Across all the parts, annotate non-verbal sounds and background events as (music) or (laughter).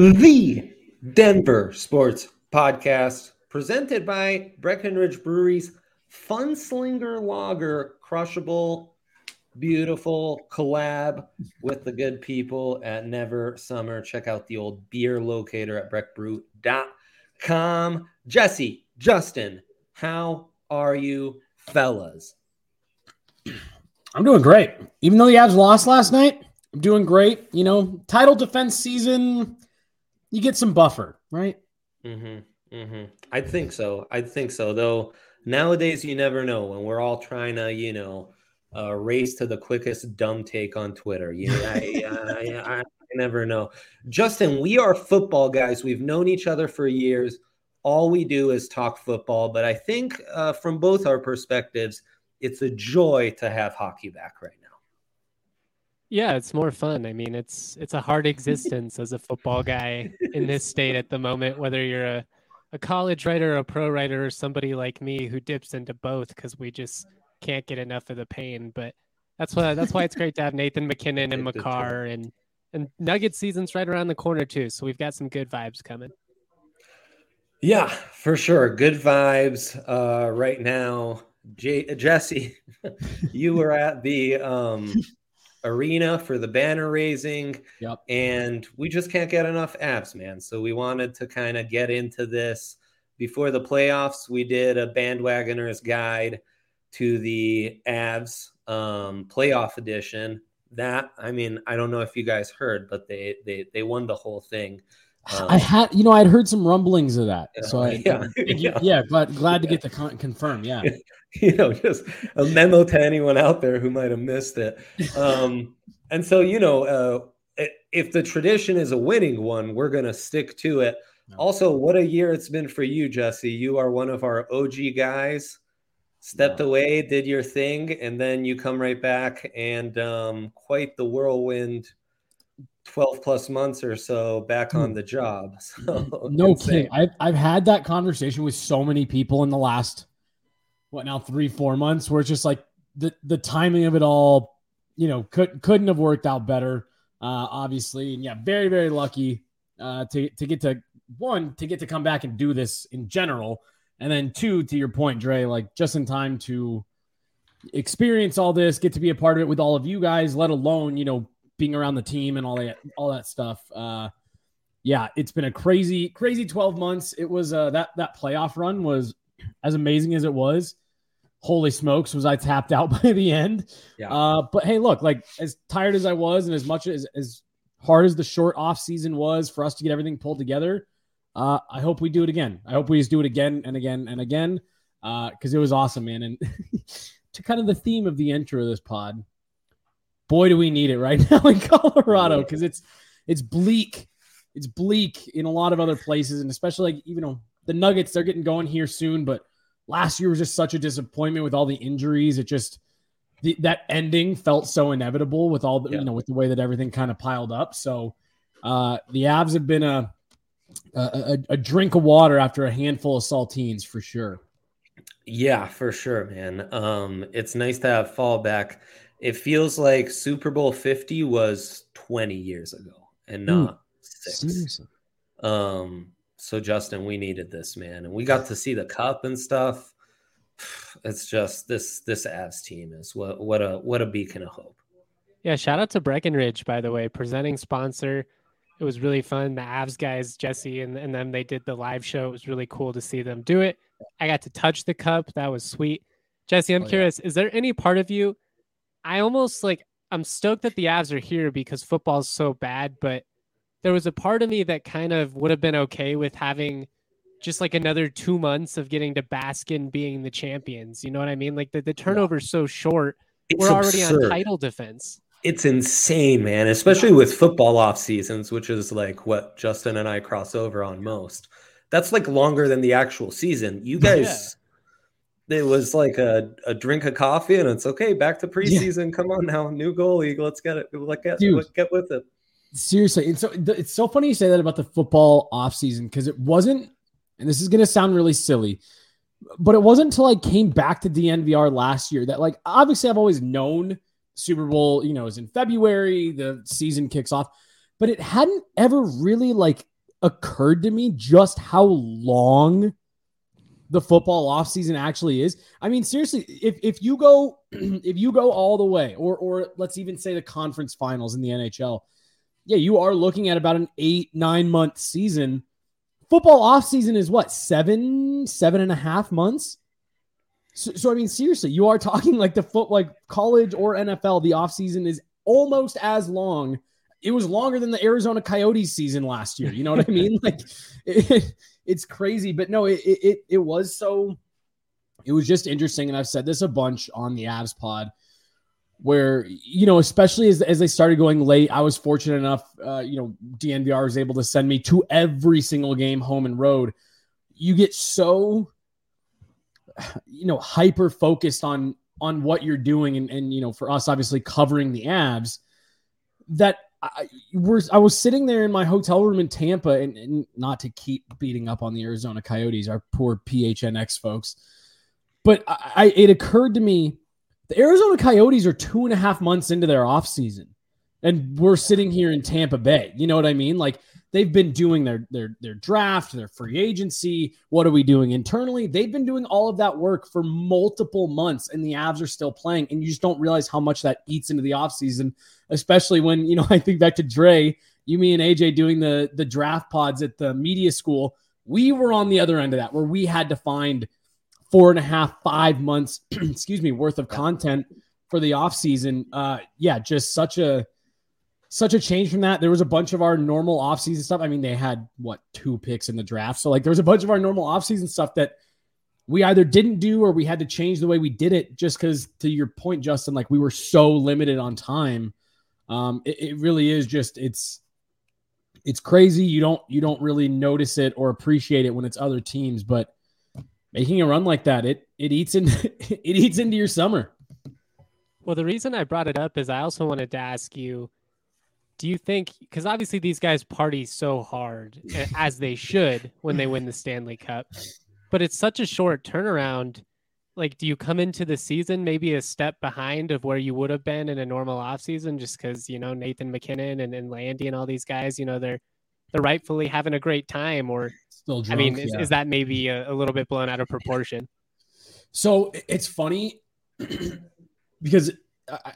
the Denver Sports Podcast, presented by Breckenridge Brewery's Funslinger Lager, crushable, beautiful collab with the good people at Never Summer. Check out the old beer locator at breckbrew.com. Jesse, Justin, how are you, fellas? I'm doing great. Even though the Avs lost last night, I'm doing great. You know, title defense season, you get some buffer, right? Mm-hmm. Mm-hmm. I think so. I think so. Though nowadays, you never know when we're all trying to, you know, uh, race to the quickest dumb take on Twitter. You know, I, (laughs) I, I, I never know. Justin, we are football guys. We've known each other for years. All we do is talk football. But I think uh, from both our perspectives, it's a joy to have hockey back right. Yeah, it's more fun. I mean, it's it's a hard (laughs) existence as a football guy in this state at the moment, whether you're a, a college writer, a pro writer, or somebody like me who dips into both because we just can't get enough of the pain. But that's why that's why it's great to have Nathan MacKinnon and (laughs) Makar and and Nugget season's right around the corner too. So we've got some good vibes coming. Yeah, for sure. Good vibes uh, right now. J- Jesse, (laughs) you were at the um, arena for the banner raising. Yep. And we just can't get enough Avs, man. So we wanted to kind of get into this before the playoffs. We did a bandwagoners guide to the Avs um, playoff edition. That I mean, I don't know if you guys heard, but they they they won the whole thing. Um, I had, you know, I'd heard some rumblings of that. So I, yeah, (laughs) yeah, yeah, glad glad to get the con- confirm. Yeah, (laughs) you know, just a memo to anyone out there who might have missed it. Um, and so, you know, uh, if the tradition is a winning one, we're going to stick to it. No. Also, what a year it's been for you, Jesse. You are one of our OG guys. Stepped away, did your thing, and then you come right back and um, quite the whirlwind 12 plus months or so back on the job. (laughs) So (laughs) no kidding. I've, I've had that conversation with so many people in the last what now three four months where it's just like the the timing of it all you know could couldn't have worked out better uh obviously and yeah very very lucky uh to to get to one to get to come back and do this in general and then two to your point Dre like just in time to experience all this get to be a part of it with all of you guys let alone you know being around the team and all that all that stuff uh yeah it's been a crazy crazy 12 months it was uh that that playoff run was as amazing as it was holy smokes, was I tapped out (laughs) by the end. Yeah. Uh, but hey, look, like as tired as I was and as much as as hard as the short off season was for us to get everything pulled together, uh, I hope we do it again. I hope we just do it again and again and again because uh, it was awesome, man. And (laughs) to kind of the theme of the intro of this pod, boy, do we need it right (laughs) now in Colorado because it's it's bleak. It's bleak in a lot of other places, and especially like even know the Nuggets. They're getting going here soon, but last year was just such a disappointment with all the injuries. It just the, that ending felt so inevitable with all the yeah. you know with the way that everything kind of piled up. So uh, the Avs have been a, a a drink of water after a handful of saltines for sure. Yeah, for sure, man. Um, it's nice to have fallback. It feels like Super Bowl 50 was 20 years ago and not Ooh, six. Seriously. Um, so Justin, we needed this man, and we got to see the cup and stuff. (sighs) It's just this this Avs team is what what a what a beacon of hope. Yeah, shout out to Breckenridge by the way, presenting sponsor. It was really fun. The Avs guys, Jesse, and, and then they did the live show. It was really cool to see them do it. I got to touch the cup. That was sweet. Jesse, I'm oh, curious, yeah. is there any part of you? I almost like I'm stoked that the Avs are here because football's so bad, but there was a part of me that kind of would have been okay with having just like another two months of getting to bask in being the champions. You know what I mean? Like the, the turnover's so short. It's we're already absurd. on title defense. It's insane, man, especially with football off seasons, which is like what Justin and I cross over on most. That's like longer than the actual season. You (laughs) guys. It was like a, a drink of coffee and it's okay. Back to preseason. Yeah. Come on now, new goalie. Let's get it. Let's get, Dude, get with it. Seriously, and so it's so funny you say that about the football offseason because it wasn't, and this is going to sound really silly, but it wasn't until I came back to DNVR last year that, like, obviously I've always known Super Bowl, you know, is in February, the season kicks off, but it hadn't ever really like occurred to me just how long the football offseason actually is. I mean, seriously, if if you go (clears throat) if you go all the way, or or let's even say the conference finals in the NHL, yeah, you are looking at about an eight, nine month season. Football offseason is what, seven, seven and a half months? So, so I mean, seriously, you are talking like the foot like college or NFL, the offseason is almost as long. It was longer than the Arizona Coyotes season last year. You know what I mean? (laughs) Like it, it's crazy, but no, it, it it was so. It was just interesting, and I've said this a bunch on the Avs pod, where you know, especially as as they started going late, I was fortunate enough, uh, you know, DNVR was able to send me to every single game, home and road. You get so, you know, hyper focused on on what you're doing, and and you know, for us, obviously covering the Avs, that I, I was sitting there in my hotel room in Tampa, and, and, not to keep beating up on the Arizona Coyotes, our poor PHNX folks, but I, I, it occurred to me the Arizona Coyotes are two and a half months into their offseason, and we're sitting here in Tampa Bay. You know what I mean? Like they've been doing their their their draft, their free agency. What are we doing internally? They've been doing all of that work for multiple months, and the Avs are still playing, and you just don't realize how much that eats into the offseason especially when, you know, (laughs) I think back to Dre, you, me, and AJ doing the the draft pods at the media school. We were on the other end of that where we had to find four and a half, five months, (clears throat) excuse me, worth of content for the off season. Uh, yeah, just such a such a change from that. There was a bunch of our normal offseason stuff. I mean, they had what two picks in the draft. So like there was a bunch of our normal offseason stuff that we either didn't do or we had to change the way we did it just because to your point, Justin, like we were so limited on time um, it, it really is just it's it's crazy. You don't you don't really notice it or appreciate it when it's other teams, but making a run like that, it it eats in (laughs) it eats into your summer. Well, the reason I brought it up is I also wanted to ask you do you think because obviously these guys party so hard eh, as they should when they win the (laughs) Stanley Cup, but it's such a short turnaround. Like do you come into the season maybe a step behind of where you would have been in a normal offseason just because you know nathan mackinnon and, and landy and all these guys you know they're they're rightfully having a great time or still drunk, i mean is, is that maybe a, a, little bit blown out of proportion? So it's funny (clears throat) because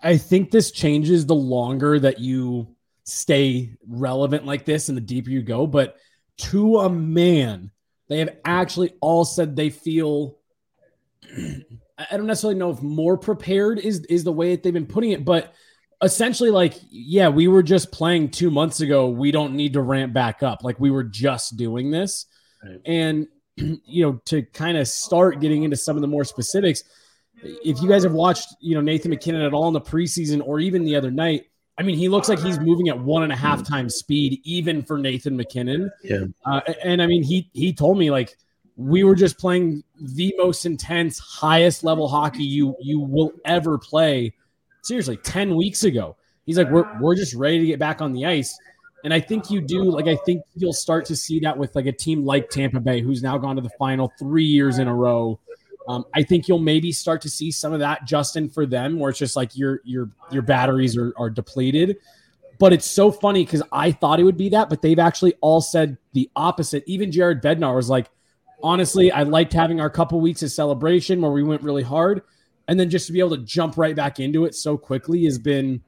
i think this changes the longer that you stay relevant like this and the deeper you go but to a man they have actually all said they feel (clears throat) I don't necessarily know if more prepared is is the way that they've been putting it, but essentially like yeah, we were just playing 2 months ago. We don't need to ramp back up. Like we were just doing this. Right. And (clears throat) you know, to kind of start getting into some of the more specifics, if you guys have watched, you know, Nathan MacKinnon at all in the preseason or even the other night, I mean, he looks like he's moving at one and a half times speed, even for Nathan MacKinnon. Yeah. Uh, and I mean, he he told me like we were just playing the most intense, highest level hockey you you will ever play. Seriously, 10 weeks ago. He's like, we're we're just ready to get back on the ice. And I think you do, like, I think you'll start to see that with like a team like Tampa Bay, who's now gone to the final three years in a row. Um, I think you'll maybe start to see some of that, Justin, for them, where it's just like your your your batteries are, are depleted. But it's so funny because I thought it would be that, but they've actually all said the opposite. Even Jared Bednar was like, honestly, I liked having our couple weeks of celebration where we went really hard. And then just to be able to jump right back into it so quickly has been,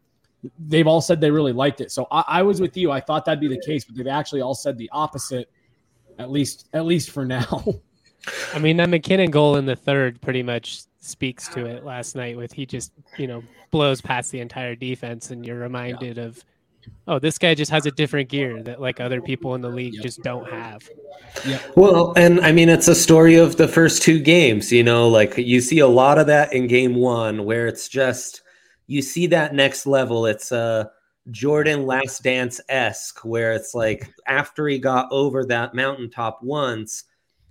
they've all said they really liked it. So I, I was with you. I thought that'd be the case, but they've actually all said the opposite, at least, at least for now. (laughs) I mean, that MacKinnon goal in the third pretty much speaks to it last night with he just, you know, blows past the entire defense and you're reminded yeah. of oh, this guy just has a different gear that like other people in the league yep. just don't have. Yeah. Well, and I mean, it's a story of the first two games, you know, like you see a lot of that in game one where it's just, you see that next level. It's a Jordan last dance esque where it's like after he got over that mountaintop once,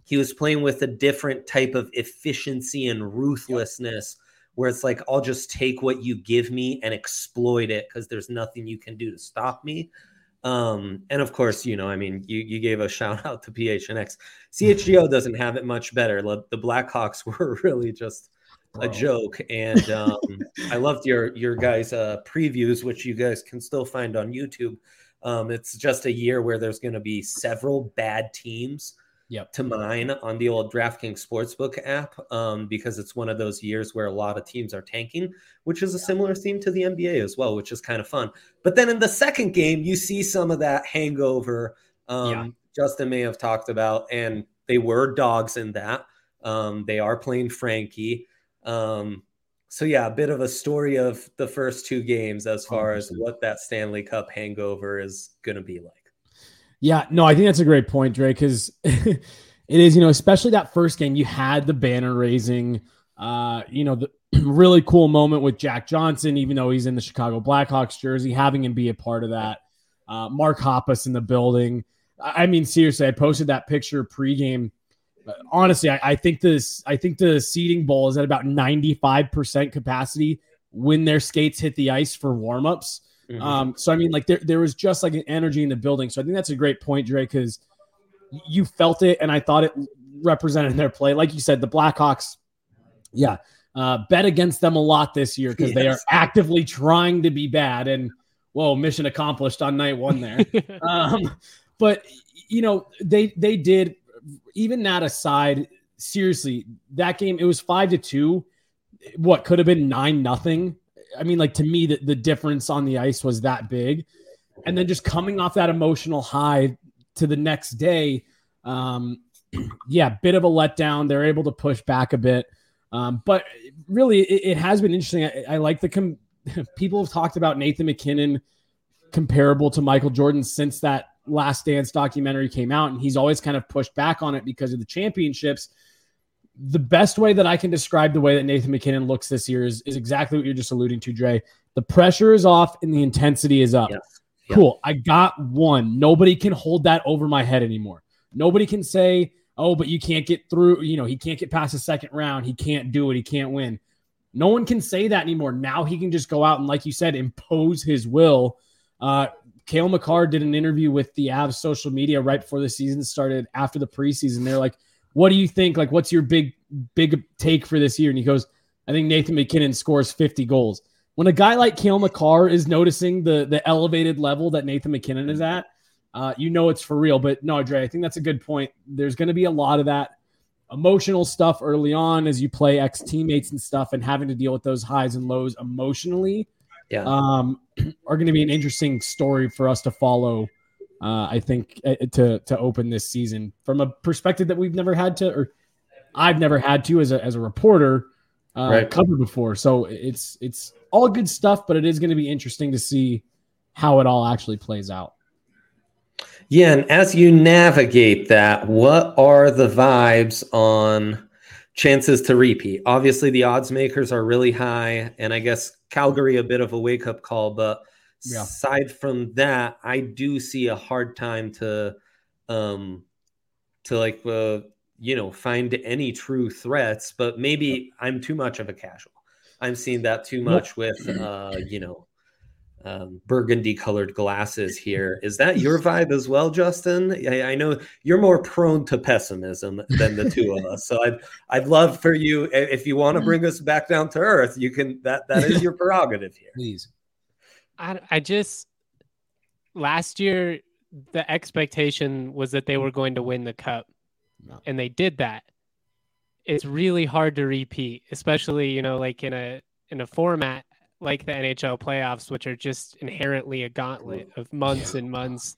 he was playing with a different type of efficiency and ruthlessness. Where it's like I'll just take what you give me and exploit it because there's nothing you can do to stop me. Um, and of course, you know, I mean, you you gave a (laughs) shout out to PHNX. CHGO (laughs) doesn't have it much better. The Blackhawks (laughs) were really just a joke, and um, I loved your your guys' uh, previews, which you guys can still find on YouTube. Um, it's just a year where there's going to be several bad teams yep. to mine on the old DraftKings Sportsbook app um, because it's one of those years where a lot of teams are tanking, which is a similar theme to the NBA as well, which is kind of fun. But then in the second game, you see some of that hangover um, yeah. Justin may have talked about, and they were dogs in that. Um, they are playing Frankie. Um, so yeah, a bit of a story of the first two games as far 100%. as what that Stanley Cup hangover is going to be like. Yeah, no, I think that's a great point, Dre, because (laughs) it is, you know, especially that first game, you had the banner raising, uh, you know, the (clears throat) really cool moment with Jack Johnson, even though he's in the Chicago Blackhawks jersey, having him be a part of that. Uh, Mark Hoppus in the building. I mean, seriously, I posted that picture pregame. Uh, honestly, I, I think this, I think the seating bowl is at about 95% capacity when their skates hit the ice for warmups. Mm-hmm. Um, so I mean, like there, there was just like an energy in the building. So I think that's a great point, Dre, because you felt it, and I thought it represented their play. Like you said, the Blackhawks, yeah, uh, bet against them a lot this year because yes. they are actively trying to be bad. And whoa, mission accomplished on night one there. (laughs) um, but you know, they they did. Even that aside, seriously, that game it was five to two. What could have been nine nothing I mean, like to me, the, the difference on the ice was that big. And then just coming off that emotional high to the next day, um, (clears throat) yeah, bit of a letdown. They're able to push back a bit. Um, but really, it, it, has been interesting. I, I like the com- (laughs) people have talked about Nathan MacKinnon comparable to Michael Jordan since that Last Dance documentary came out, and he's always kind of pushed back on it because of the championships the best way that I can describe the way that Nathan MacKinnon looks this year is, is exactly what you're just alluding to, Dre. The pressure is off and the intensity is up. Yes. Cool. I got one. Nobody can hold that over my head anymore. Nobody can say, oh, but you can't get through. You know, he can't get past the second round. He can't do it. He can't win. No one can say that anymore. Now he can just go out and, like you said, impose his will. Uh, Cale Makar did an interview with the Avs social media right before the season started after the preseason. They're like, what do you think? Like, what's your big, big take for this year? And he goes, I think Nathan MacKinnon scores 50 goals. When a guy like Cale Makar is noticing the the elevated level that Nathan MacKinnon is at, uh, you know it's for real. But no, Dre, I think that's a good point. There's going to be a lot of that emotional stuff early on as you play ex teammates and stuff, and having to deal with those highs and lows emotionally. Yeah, um, (clears throat) are going to be an interesting story for us to follow uh, I think uh, to to open this season from a perspective that we've never had to, or I've never had to as a as a reporter uh, right. cover before. So it's it's all good stuff, but it is going to be interesting to see how it all actually plays out. Yeah, and as you navigate that, what are the vibes on chances to repeat? Obviously, the odds makers are really high, and I guess Calgary a bit of a wake up call, but yeah. aside from that, I do see a hard time to um to like uh, you know find any true threats, but maybe I'm too much of a casual. I'm seeing that too much with uh, you know um, burgundy colored glasses here. Is that your (laughs) vibe as well, Justin? I, I, know you're more prone to pessimism than the two of us. So I'd I'd love for you if you want to bring us back down to earth, you can that that is (laughs) your prerogative here. Please. I, I just last year the expectation was that they were going to win the cup, no. and they did that. It's really hard to repeat, especially you know like in a in a format like the NHL playoffs, which are just inherently a gauntlet of months and months.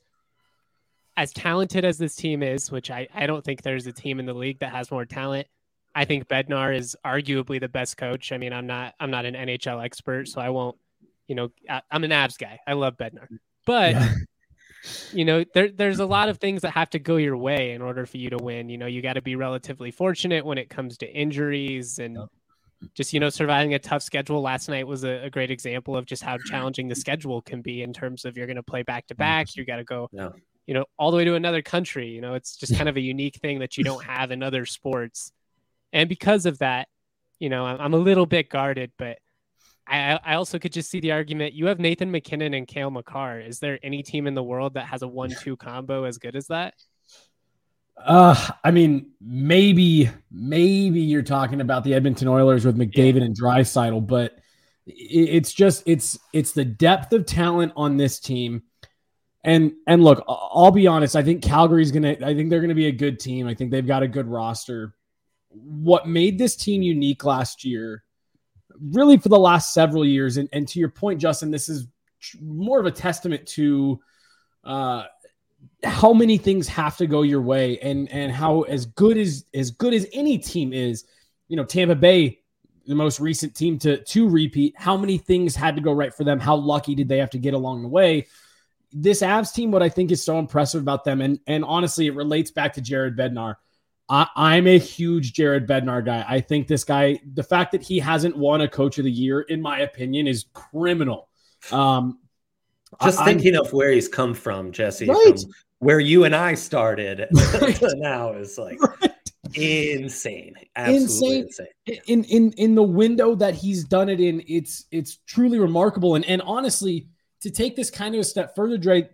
As talented as this team is, which I, I don't think there's a team in the league that has more talent. I think Bednar is arguably the best coach. I mean, I'm not I'm not an NHL expert, so I won't you know, I, am an Avs guy. I love Bednar, but yeah. (laughs) you know, there there's a lot of things that have to go your way in order for you to win. You know, you got to be relatively fortunate when it comes to injuries and. Just you know, surviving a tough schedule last night was a, a, great example of just how challenging the schedule can be in terms of you're going to play back to back. You got to go, yeah. you know, all the way to another country. You know, it's just kind of a unique thing that you don't have in other sports, and because of that, you know, I'm, I'm a little bit guarded, but I, I also could just see the argument. You have Nathan MacKinnon and Cale Makar. Is there any team in the world that has a one-two combo as good as that? Uh, I mean, maybe, maybe you're talking about the Edmonton Oilers with McDavid yeah. and Draisaitl, but it's just it's it's the depth of talent on this team. And and look, I'll be honest. I think Calgary's gonna. I think they're gonna be a good team. I think they've got a good roster. What made this team unique last year, really for the last several years, and, and to your point, Justin, this is more of a testament to uh, how many things have to go your way, and and how as good as as good as any team is, you know, Tampa Bay the most recent team to to repeat. How many things had to go right for them? How lucky did they have to get along the way? This Avs team, what I think is so impressive about them, and and honestly, it relates back to Jared Bednar. I, am a huge Jared Bednar guy. I think this guy, the fact that he hasn't won a Coach of the Year, in my opinion, is criminal. Um, Just I, thinking I'm, of where he's come from, Jesse, right. from where you and I started (laughs) (laughs) right. now is like right insane Absolutely insane. insane. in in in the window that he's done it in it's it's truly remarkable and and honestly to take this kind of a step further Dre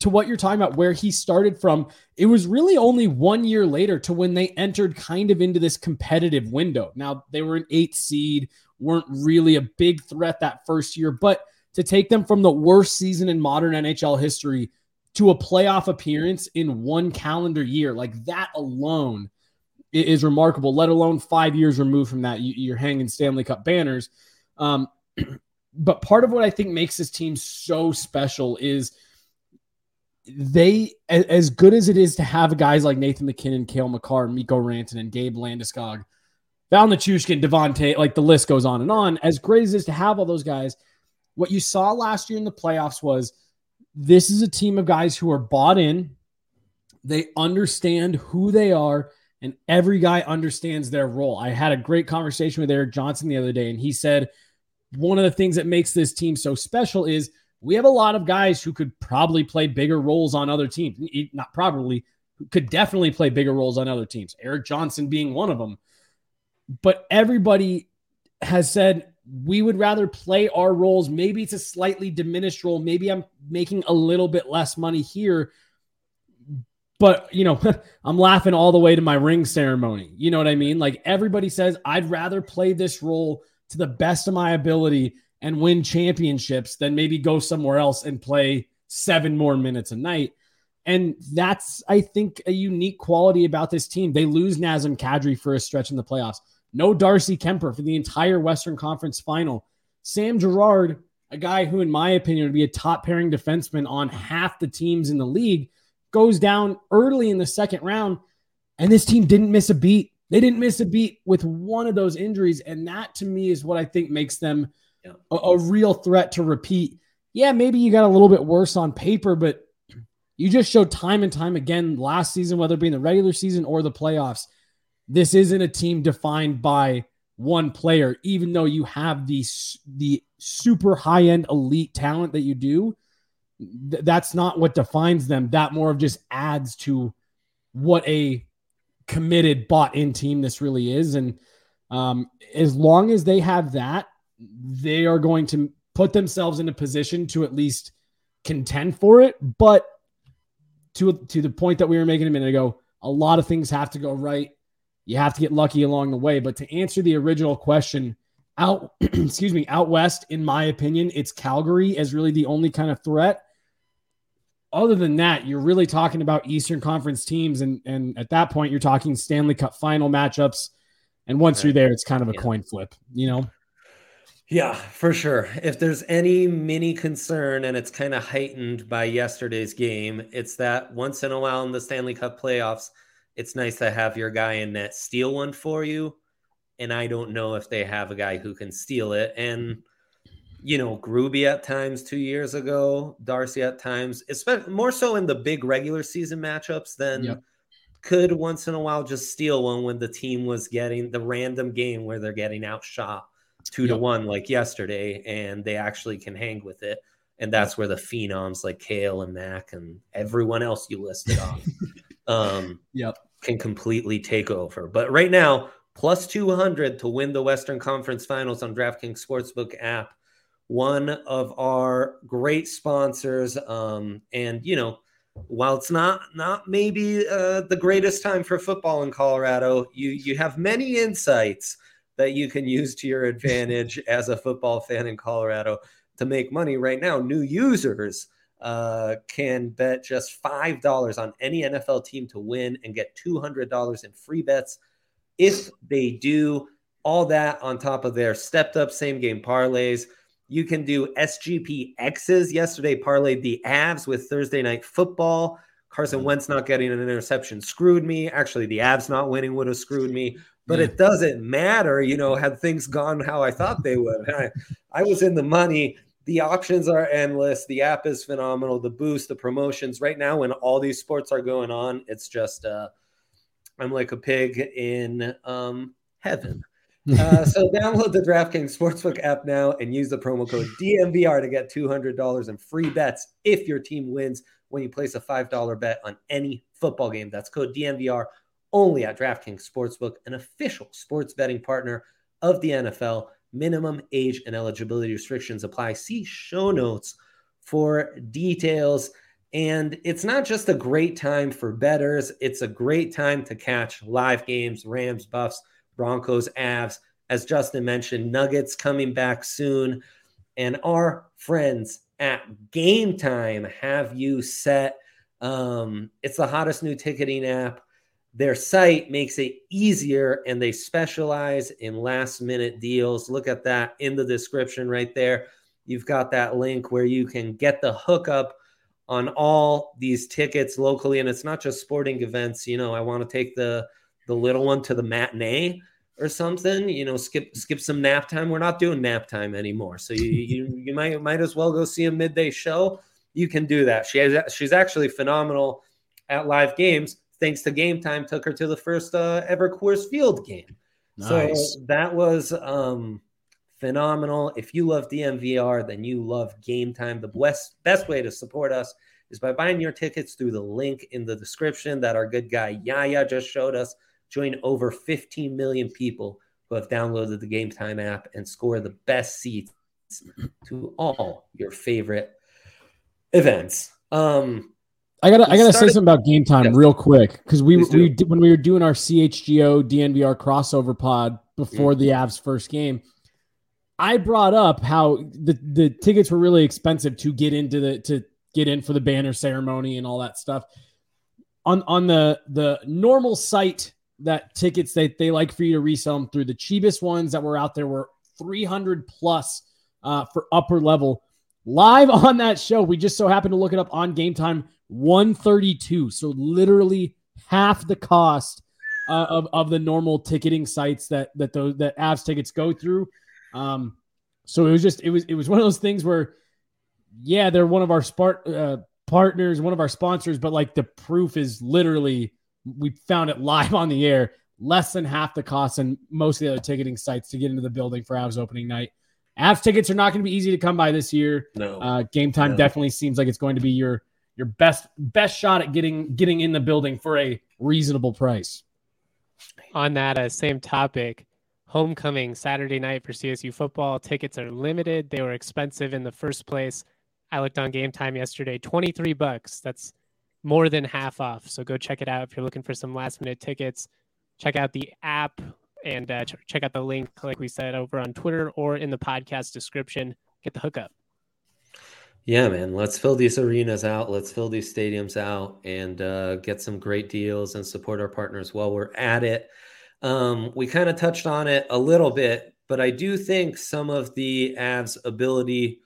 to what you're talking about where he started from it was really only one year later to when they entered kind of into this competitive window now they were an eight seed weren't really a big threat that first year but to take them from the worst season in modern nhl history to a playoff appearance in one calendar year like that alone is remarkable, let alone five years removed from that. You, are hanging Stanley Cup banners. Um, (clears throat) but part of what I think makes this team so special is they, as good as it is to have guys like Nathan MacKinnon, Cale Makar, Mikko Rantanen, and Gabe Landeskog, Val Nichushkin, Devon Toews, like the list goes on and on. As great as it is to have all those guys, what you saw last year in the playoffs was this is a team of guys who are bought in. They understand who they are and every guy understands their role. I had a great conversation with Erik Johnson the other day, and he said one of the things that makes this team so special is we have a lot of guys who could probably play bigger roles on other teams. Not probably, could definitely play bigger roles on other teams. Erik Johnson being one of them. But everybody has said we would rather play our roles. Maybe it's a slightly diminished role. Maybe I'm making a little bit less money here but you know (laughs) i'm laughing all the way to my ring ceremony you know what i mean like everybody says i'd rather play this role to the best of my ability and win championships than maybe go somewhere else and play seven more minutes a night and that's i think a unique quality about this team they lose nazem kadri for a stretch in the playoffs no darcy Kuemper for the entire western conference final sam girard a guy who in my opinion would be a top pairing defenseman on half the teams in the league goes down early in the second round, and this team didn't miss a beat. They didn't miss a beat with one of those injuries. And that to me is what I think makes them a, a real threat to repeat. Yeah, maybe you got a little bit worse on paper, but you just showed time and time again last season, whether it be in the regular season or the playoffs, this isn't a team defined by one player, even though you have the, the super high end elite talent that you do th- that's not what defines them. That more of just adds to what a committed, bought in team this really is. And um, as long as they have that, they are going to put themselves in a position to at least contend for it. But to to the point that we were making a minute ago, a lot of things have to go right. You have to get lucky along the way. But to answer the original question, out (clears throat) excuse me, out west, in my opinion, it's Calgary as really the only kind of threat other than that, you're really talking about Eastern Conference teams, and and at that point, you're talking Stanley Cup final matchups. And once you're there, it's kind of a yeah. coin flip, you know. Yeah, for sure. If there's any mini concern, and it's kind of heightened by yesterday's game, it's that once in a while in the Stanley Cup playoffs, it's nice to have your guy in net steal one for you. And I don't know if they have a guy who can steal it. And you know, Gruby at times two years ago, Darcy at times, especially more so in the big regular season matchups than yep. could once in a while just steal one when the team was getting the random game where they're getting outshot two yep. to one like yesterday and they actually can hang with it. And that's where the phenoms like Cale and Mac and everyone else you listed off (laughs) um, yep. can completely take over. But right now, plus 200 to win the Western Conference Finals on DraftKings Sportsbook app one of our great sponsors. Um, and, you know, while it's not not maybe uh, the greatest time for football in Colorado, you you have many insights that you can use to your advantage (laughs) as a football fan in Colorado to make money right now. New users uh, can bet just five dollars on any NFL team to win and get two hundred dollars in free bets if they do. All that on top of their stepped up same game parlays you can do SGP X's. Yesterday parlayed the Avs with Thursday night football. Carson Wentz not getting an interception screwed me. Actually, the Avs not winning would have screwed me, but yeah. it doesn't matter. You know, had things gone how I thought they would, (laughs) I, I was in the money. The options are endless. The app is phenomenal. The boost, the promotions. Right now, when all these sports are going on, it's just uh, I'm like a pig in um, heaven. (laughs) Uh, so download the DraftKings Sportsbook app now and use the promo code DNVR to get $200 in free bets if your team wins when you place a $5 bet on any football game. That's code DNVR only at DraftKings Sportsbook, an official sports betting partner of the NFL. Minimum age and eligibility restrictions apply. See show notes for details. And it's not just a great time for bettors, it's a great time to catch live games, Rams, Buffs Broncos, Avs. As Justin mentioned, Nuggets coming back soon. And our friends at Game Time have you set. Um, it's the hottest new ticketing app. Their site makes it easier and they specialize in last minute deals. Look at that in the description right there. You've got that link where you can get the hookup on all these tickets locally. And it's not just sporting events. You know, I want to take the the little one to the matinee or something, you know, skip skip some nap time. We're not doing nap time anymore. So you you, you might might as well go see a midday show. You can do that. She has she's actually phenomenal at live games. Thanks to Game Time, took her to the first uh, ever Coors Field game. Nice. So that was um, phenomenal. If you love DNVR, then you love Game Time. The best best way to support us is by buying your tickets through the link in the description that our good guy Yaya just showed us join over 15 million people who have downloaded the Game Time app and score the best seats to all your favorite events. Um, I gotta, I gotta started, say something about Game Time real quick because we, we when we were doing our CHGO DNVR crossover pod before mm-hmm. the Avs first game, I brought up how the the tickets were really expensive to get into the to get in for the banner ceremony and all that stuff. On on the the normal site that tickets that they like for you to resell them through. The cheapest ones that were out there were 300 plus uh, for upper level. Live (laughs) on that show, we just so happened to look it up on game time 132. So literally half the cost uh, of, of the normal ticketing sites that that those that Avs tickets go through. Um, so it was just it was it was one of those things where, yeah, they're one of our spart, uh, partners, one of our sponsors, but like the proof is literally we found it live on the air, less than half the cost and most of the other ticketing sites to get into the building for Avs opening night. Avs tickets are not going to be easy to come by this year. No, uh, game time no. definitely seems like it's going to be your your best best shot at getting getting in the building for a reasonable price. On that uh, same topic, homecoming Saturday night for CSU football tickets are limited. They were expensive in the first place. I looked on game time yesterday, 23 bucks. That's more than half off. So go check it out if you're looking for some last minute tickets. Check out the app and uh, ch- check out the link, like we said, over on Twitter or in the podcast description. Get the hookup. Yeah, man. Let's fill these arenas out. Let's fill these stadiums out and uh, get some great deals and support our partners while we're at it. Um, we kind of touched on it a little bit, but I do think some of the Avs' ability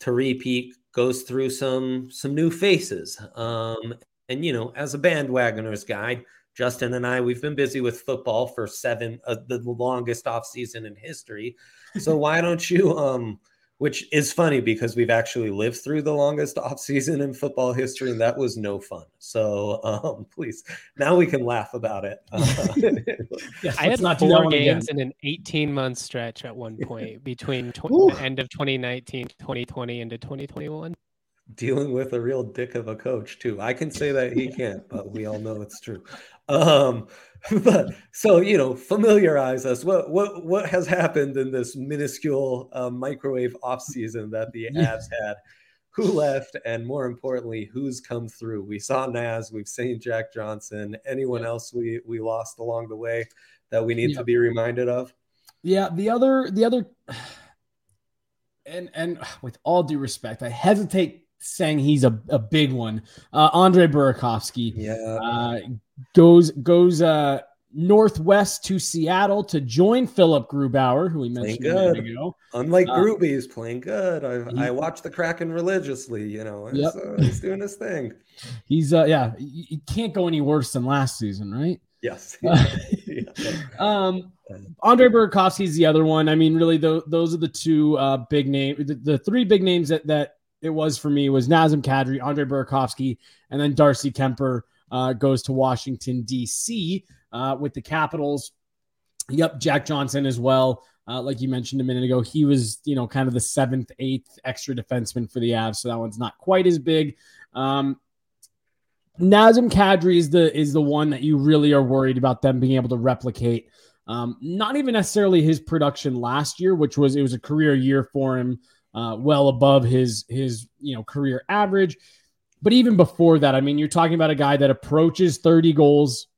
to repeat goes through some some new faces. Um, and you know, as a bandwagoners guide, Justin and I, we've been busy with football for seven, uh, the longest off season in history. So (laughs) why don't you um, which is funny because we've actually lived through the longest (laughs) offseason in football history, and that was no fun. So um, please, now we can laugh about it. (laughs) Uh, yes, I had not four games in an 18 month stretch at one (laughs) point between tw- the end of 2019, 2020, into 2021 dealing with a real dick of a coach too. I can say that he can't, but we all know it's true. Um, (laughs) but so you know, familiarize us. What what what has happened in this minuscule uh, microwave off season that the Avs had? who left, and more importantly, who's come through. We saw Naz, we've seen Jack Johnson. Anyone else we we lost along the way that we need yeah. to be reminded of? Yeah, the other the other (sighs) and and with all due respect, I hesitate saying he's a, a big one. Uh, Andre Burakovsky, yeah, uh, goes goes uh, northwest to Seattle to join Philip Grubauer, who we mentioned good. ago. Unlike uh, Gruby, he's playing good. I I watch the Kraken religiously. You know, yep. Uh, he's doing his thing. (laughs) He's uh yeah, he can't go any worse than last season, right? Yes. (laughs) (laughs) um, Andre Burakovsky is the other one. I mean, really, the, those are the two uh, big names. The, the, three big names that that it was for me was Nazem Kadri, Andre Burakovsky, and then Darcy Kuemper uh, goes to Washington D.C. Uh, with the Capitals. Yep, Jack Johnson as well. Uh, like you mentioned a minute ago, he was you know kind of the seventh, eighth extra defenseman for the Avs, so that one's not quite as big. Um, Nazem Kadri is the is the one that you really are worried about them being able to replicate. Um, not even necessarily his production last year, which was it was a career year for him, uh, well above his his you know career average. But even before that, I mean, you're talking about a guy that approaches 30 goals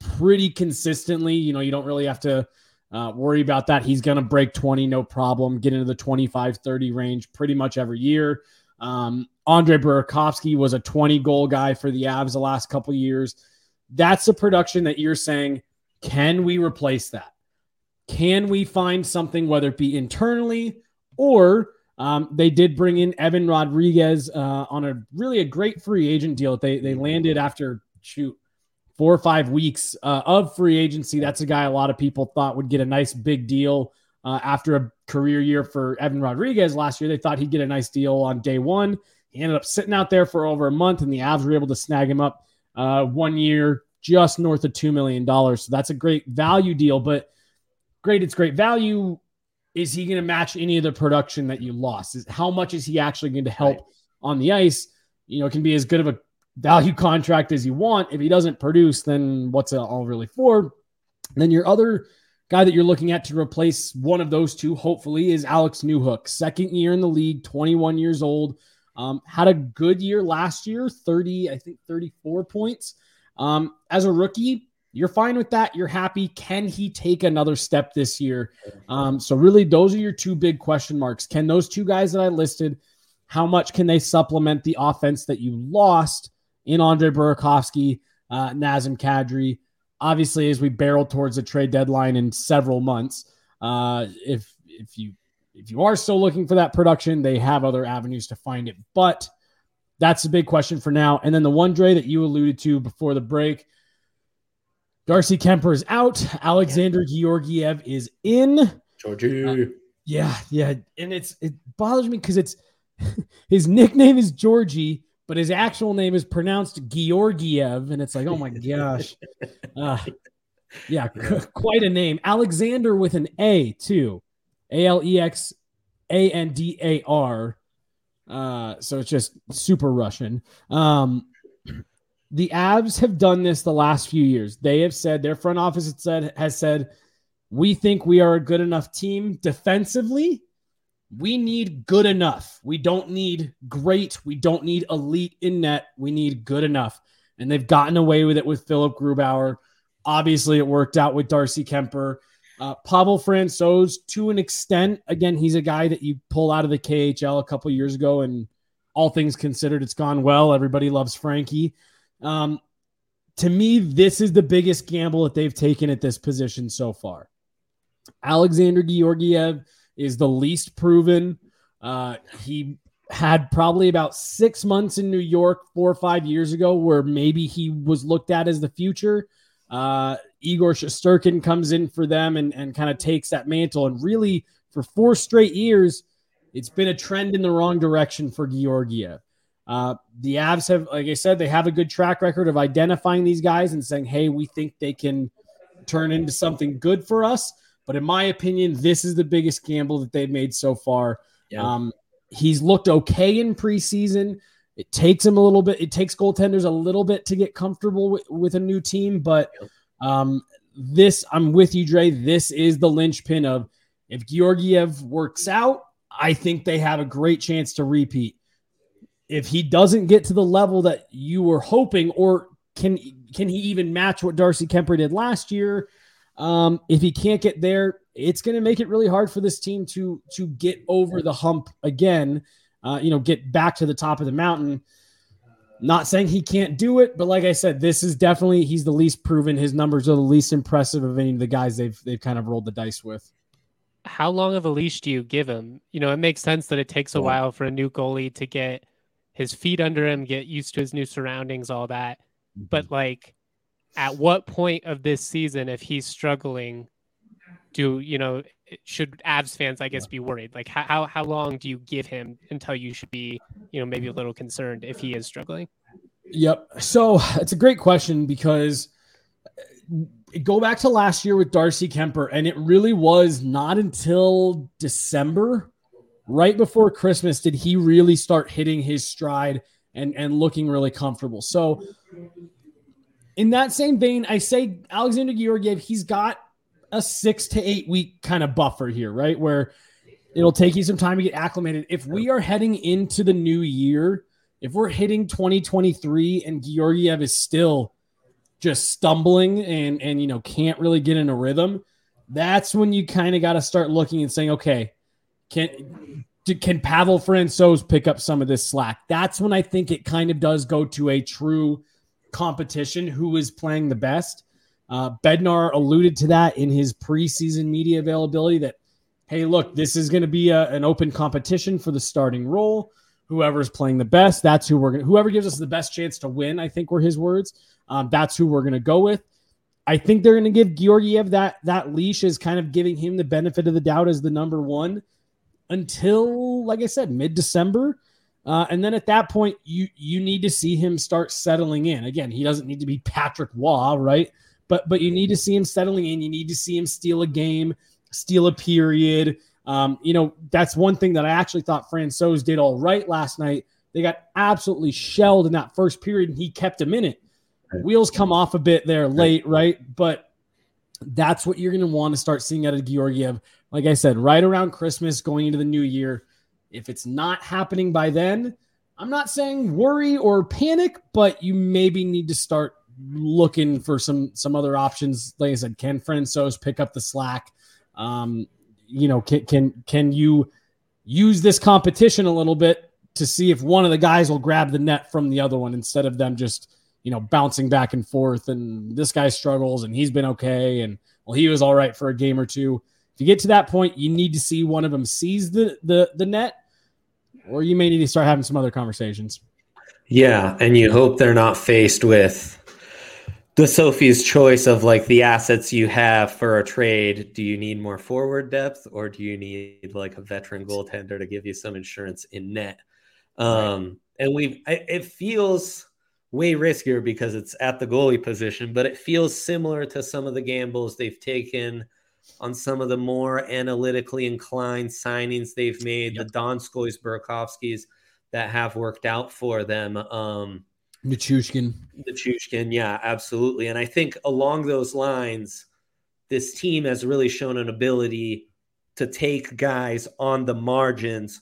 pretty consistently. You know, you don't really have to uh, worry about that. He's going to break 20, no problem, get into the 25, 30 range pretty much every year. Um, Andre Burakovsky was a 20 goal guy for the Avs the last couple years. That's a production that you're saying, can we replace that? Can we find something, whether it be internally or um, they did bring in Evan Rodrigues uh, on a really a great free agent deal. They they landed after shoot four or five weeks uh, of free agency. That's a guy a lot of people thought would get a nice big deal uh, after a career year for Evan Rodrigues last year. They thought he'd get a nice deal on day one. He ended up sitting out there for over a month, and the Avs were able to snag him up uh, one year, just north of $2 million. So that's a great value deal, but great, it's great value. Is he going to match any of the production that you lost? Is, how much is he actually going to help right. on the ice? You know, it can be as good of a value contract as you want. If he doesn't produce, then what's it all really for? then your other guy that you're looking at to replace one of those two, hopefully, is Alex Newhook. Second year in the league, 21 years old. Um, had a good year last year, 30, I think 34 points. Um, as a rookie, you're fine with that. You're happy. Can he take another step this year? Um, so, really, those are your two big question marks. Can those two guys that I listed, how much can they supplement the offense that you lost in Andre Burakovsky, uh, Nazem Kadri? Obviously, as we barrel towards the trade deadline in several months, uh, if if you if you are still looking for that production, they have other avenues to find it. But that's the big question for now. And then the one Dre that you alluded to before the break, Darcy Kuemper is out. Alexander Georgiev is in. Georgie. Uh, yeah, yeah, and it's it bothers me because it's (laughs) his nickname is Georgie, but his actual name is pronounced Georgiev, and it's like, oh my gosh, (laughs) uh, yeah, (laughs) quite a name. Alexander with an A too. A L E X A N D A R. Uh, so it's just super Russian. Um, the Avs have done this the last few years. They have said their front office has said has said we think we are a good enough team defensively. We need good enough. We don't need great. We don't need elite in net. We need good enough. And they've gotten away with it with Philip Grubauer. Obviously, it worked out with Darcy Kuemper. Uh, Pavel Francouz, to an extent, again, he's a guy that you pull out of the KHL a couple years ago, and all things considered, it's gone well. Everybody loves Frankie. Um, to me, this is the biggest gamble that they've taken at this position so far. Alexander Georgiev is the least proven. Uh, he had probably about six months in New York four or five years ago where maybe he was looked at as the future. Uh, Igor Shesterkin comes in for them and, and kind of takes that mantle. And really, for four straight years, it's been a trend in the wrong direction for Georgiev. Uh, the Avs have, like I said, they have a good track record of identifying these guys and saying, hey, we think they can turn into something good for us. But in my opinion, this is the biggest gamble that they've made so far. Yeah. Um, he's looked okay in preseason. It takes him a little bit. It takes goaltenders a little bit to get comfortable with, with a new team, but um, this I'm with you, Dre. This is the linchpin of if Georgiev works out, I think they have a great chance to repeat. If he doesn't get to the level that you were hoping, or can can he even match what Darcy Kuemper did last year? Um, if he can't get there, it's going to make it really hard for this team to to get over the hump again. Uh, you know, get back to the top of the mountain. Not saying he can't do it, but like I said, this is definitely he's the least proven. His numbers are the least impressive of any of the guys they've they've kind of rolled the dice with. How long of a leash do you give him? You know, it makes sense that it takes a while for a new goalie to get his feet under him, get used to his new surroundings, all that. Mm-hmm. But like, at what point of this season, if he's struggling, do you know? Should Avs fans, I guess, be worried? Like, how how long do you give him until you should be, you know, maybe a little concerned if he is struggling? Yep. So it's a great question because uh, go back to last year with Darcy Kuemper, and it really was not until December, right before Christmas, did he really start hitting his stride and and looking really comfortable. So in that same vein, I say Alexander Georgiev, he's got a six to eight week kind of buffer here, right? Where it'll take you some time to get acclimated. If we are heading into the new year, if we're hitting 2023 and Georgiev is still just stumbling and and you know can't really get in a rhythm, that's when you kind of got to start looking and saying, okay, can can Pavel Francouz pick up some of this slack? That's when I think it kind of does go to a true competition. Who is playing the best? Uh, Bednar alluded to that in his preseason media availability that, hey, look, this is going to be a, an open competition for the starting role. Whoever's playing the best, that's who we're going whoever gives us the best chance to win, I think were his words. Um, that's who we're going to go with. I think they're going to give Georgiev that that leash is kind of giving him the benefit of the doubt as the number one until, like I said, mid December. Uh, and then at that point, you you need to see him start settling in. Again, he doesn't need to be Patrick Roy, right? But but you need to see him settling in. You need to see him steal a game, steal a period. Um, you know, that's one thing that I actually thought Francouz did all right last night. They got absolutely shelled in that first period, and he kept him in it. Wheels come off a bit there late, right? But that's what you're going to want to start seeing out of Georgiev. Like I said, right around Christmas, going into the new year. If it's not happening by then, I'm not saying worry or panic, but you maybe need to start looking for some some other options. Like I said, can Francouz pick up the slack? Um, you know, can can can you use this competition a little bit to see if one of the guys will grab the net from the other one instead of them just you know bouncing back and forth and this guy struggles and he's been okay and well he was all right for a game or two. You get to that point, you need to see one of them seize the the the net, or you may need to start having some other conversations. Yeah, and you hope they're not faced with the Sophie's choice of like the assets you have for a trade. Do you need more forward depth or do you need like a veteran goaltender to give you some insurance in net? Um, and we it feels way riskier because it's at the goalie position, but it feels similar to some of the gambles they've taken on some of the more analytically inclined signings they've made, yep. the Donskois Burakovskis that have worked out for them. Um, Nichushkin. Nichushkin, yeah, absolutely. And I think along those lines, this team has really shown an ability to take guys on the margins,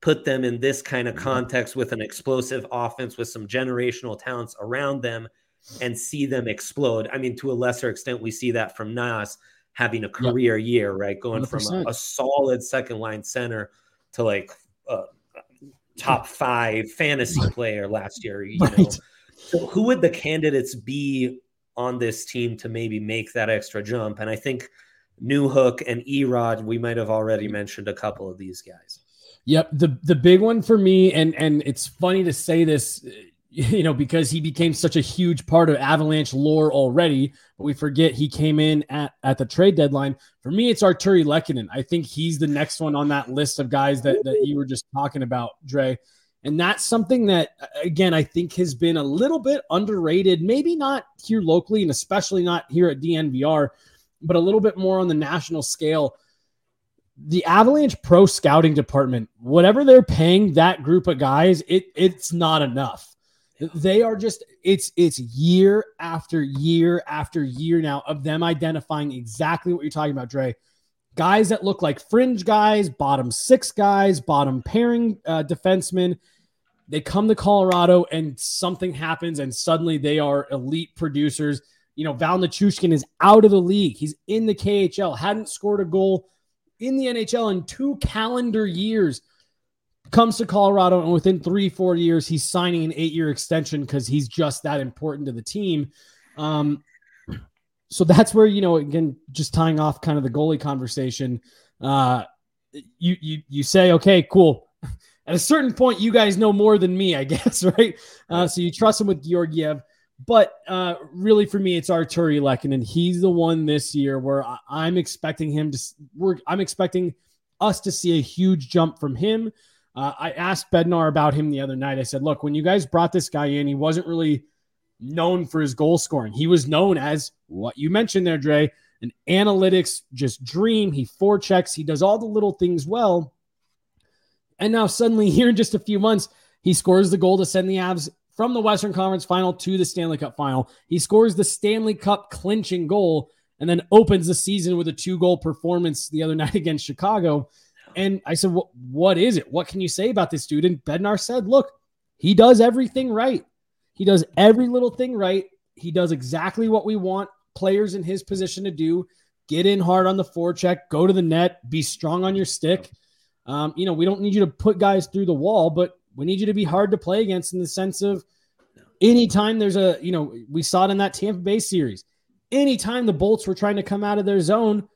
put them in this kind of mm-hmm. context with an explosive offense with some generational talents around them and see them explode. I mean, to a lesser extent, we see that from Nas having a career yep. year, right? Going 100%. from a, a, solid second line center to like uh, top five fantasy player last year. You right. know, so who would the candidates be on this team to maybe make that extra jump? And I think Newhook and Erod, we might have already mentioned a couple of these guys. Yep, the the big one for me, and and it's funny to say this, (laughs) you know, because he became such a huge part of Avalanche lore already. But we forget he came in at, at the trade deadline. For me, it's Artturi Lehkonen. I think he's the next one on that list of guys that, that you were just talking about, Dre. And that's something that, again, I think has been a little bit underrated, maybe not here locally and especially not here at DNVR, but a little bit more on the national scale. The Avalanche Pro Scouting Department, whatever they're paying that group of guys, it it's not enough. They are just it's it's year after year after year now of them identifying exactly what you're talking about, Dre. Guys that look like fringe guys, bottom six guys, bottom pairing uh, defensemen, They come to Colorado and something happens, and suddenly they are elite producers. You know, Val Nichushkin is out of the league. He's in the KHL, hadn't scored a goal in the NHL in two calendar years. Comes to Colorado, and within three, four years, he's signing an eight year extension because he's just that important to the team. Um, so that's where, you know, again, just tying off kind of the goalie conversation. Uh, you, you, you say, okay, cool (laughs) at a certain point, you guys know more than me, I (laughs) guess, right? Uh, so you trust him with Georgiev. But uh, really, for me, it's Artturi Lehkonen. He's the one this year where I'm expecting him to. We're, I'm expecting us to see a huge jump from him. Uh, I asked Bednar about him the other night. I said, "Look, when you guys brought this guy in, he wasn't really known for his goal scoring. He was known as what you mentioned there, Dre, an analytics just dream. He forechecks. He does all the little things well." And now suddenly, (laughs) here in just a few months, he scores the goal to send the Avs from the Western Conference final to the Stanley Cup final. He scores the Stanley Cup clinching goal and then opens the season with a two goal performance the other (laughs) night against Chicago. And I said, What is it? What can you say about this dude? And Bednar said, Look, he does everything right. He does every little thing right. He does exactly what we want players in his position to do get in hard on the forecheck, go to the net, be strong on your stick. Um, you know, we don't need you to put guys through the wall, but we need you to be hard to play against in the sense of anytime there's a, you know, we saw it in that Tampa Bay series. Anytime the Bolts were trying to come out of their zone,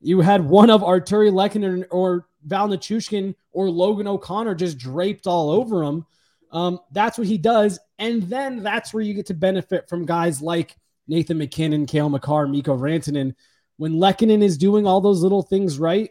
you had one of Artturi Lehkonen or Val Nichushkin or Logan O'Connor just draped all over him. Um, that's what he does. And then that's where you get to benefit from guys like Nathan MacKinnon, Cale Makar, Mikko Rantanen. When Lehkonen is doing all those little things right,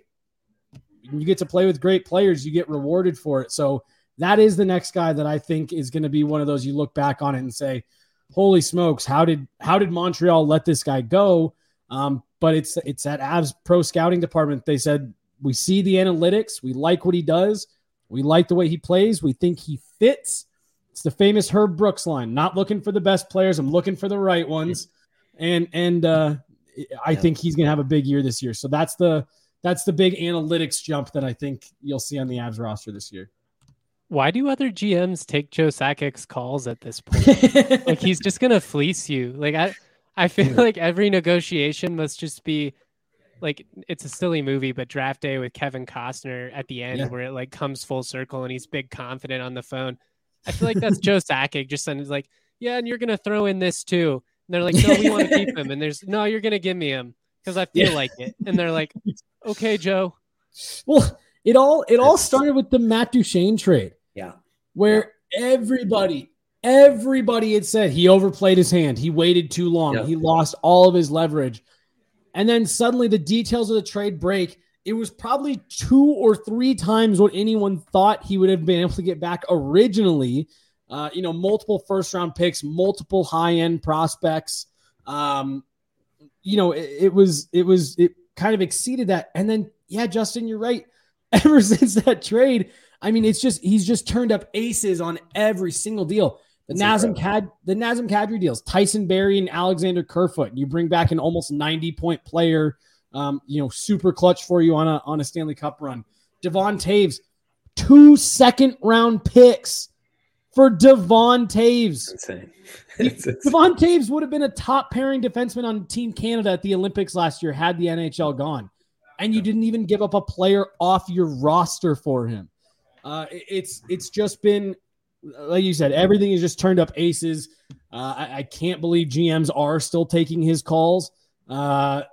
you get to play with great players, you get rewarded for it. So that is the next guy that I think is going to be one of those you look back on it and say, "Holy smokes, how did how did Montreal let this guy go?" Um, but it's it's that Avs pro scouting department. They said we see the analytics, we like what he does, we like the way he plays, we think he fits. It's the famous Herb Brooks line: "Not looking for the best players, I'm looking for the right ones." And and uh, I think he's going to have a big year this year. So that's the that's the big analytics jump that I think you'll see on the Avs roster this year. Why do other GMs take Joe Sakic's calls at this point? like he's just gonna fleece you. Like I, I feel like every negotiation must just be like it's a silly movie, but Draft Day with Kevin Costner at the end, yeah. where it like comes full circle and he's big confident on the phone. I feel like that's (laughs) Joe Sakic just saying like, yeah, and you're gonna throw in this too. And they're like, no, we want to keep him. And there's no, you're gonna give me him because I feel yeah. like it. And they're like, okay, Joe. Well, it all it all started with the Matt Duchene trade. Yeah. Where yeah. everybody, everybody had said he overplayed his hand. He waited too long. He lost all of his leverage. And then suddenly the details of the trade break. It was probably two or three times what anyone thought he would have been able to get back originally. Uh, you know, multiple first round picks, multiple high end prospects. Um, you know, it, it was it was it kind of exceeded that. And then, yeah, Justin, you're right. (laughs) Ever since that trade, I mean, it's just he's just turned up aces on every single deal. The Nazem Cad the Nazem Kadri deals, Tyson Barrie and Alexander Kerfoot. You bring back an almost 90 point player, um, you know, super clutch for you on a on a Stanley Cup run. Devon Toews, two second round picks for Devon Toews. Insane. (laughs) it's, it's... Devon Toews would have been a top pairing defenseman on Team Canada at the Olympics last year had the NHL gone, and you didn't even give up a player off your roster for him. Uh, it's it's just been like you said, everything has just turned up aces. Uh, I, I, can't believe GMs are still taking his calls. Uh,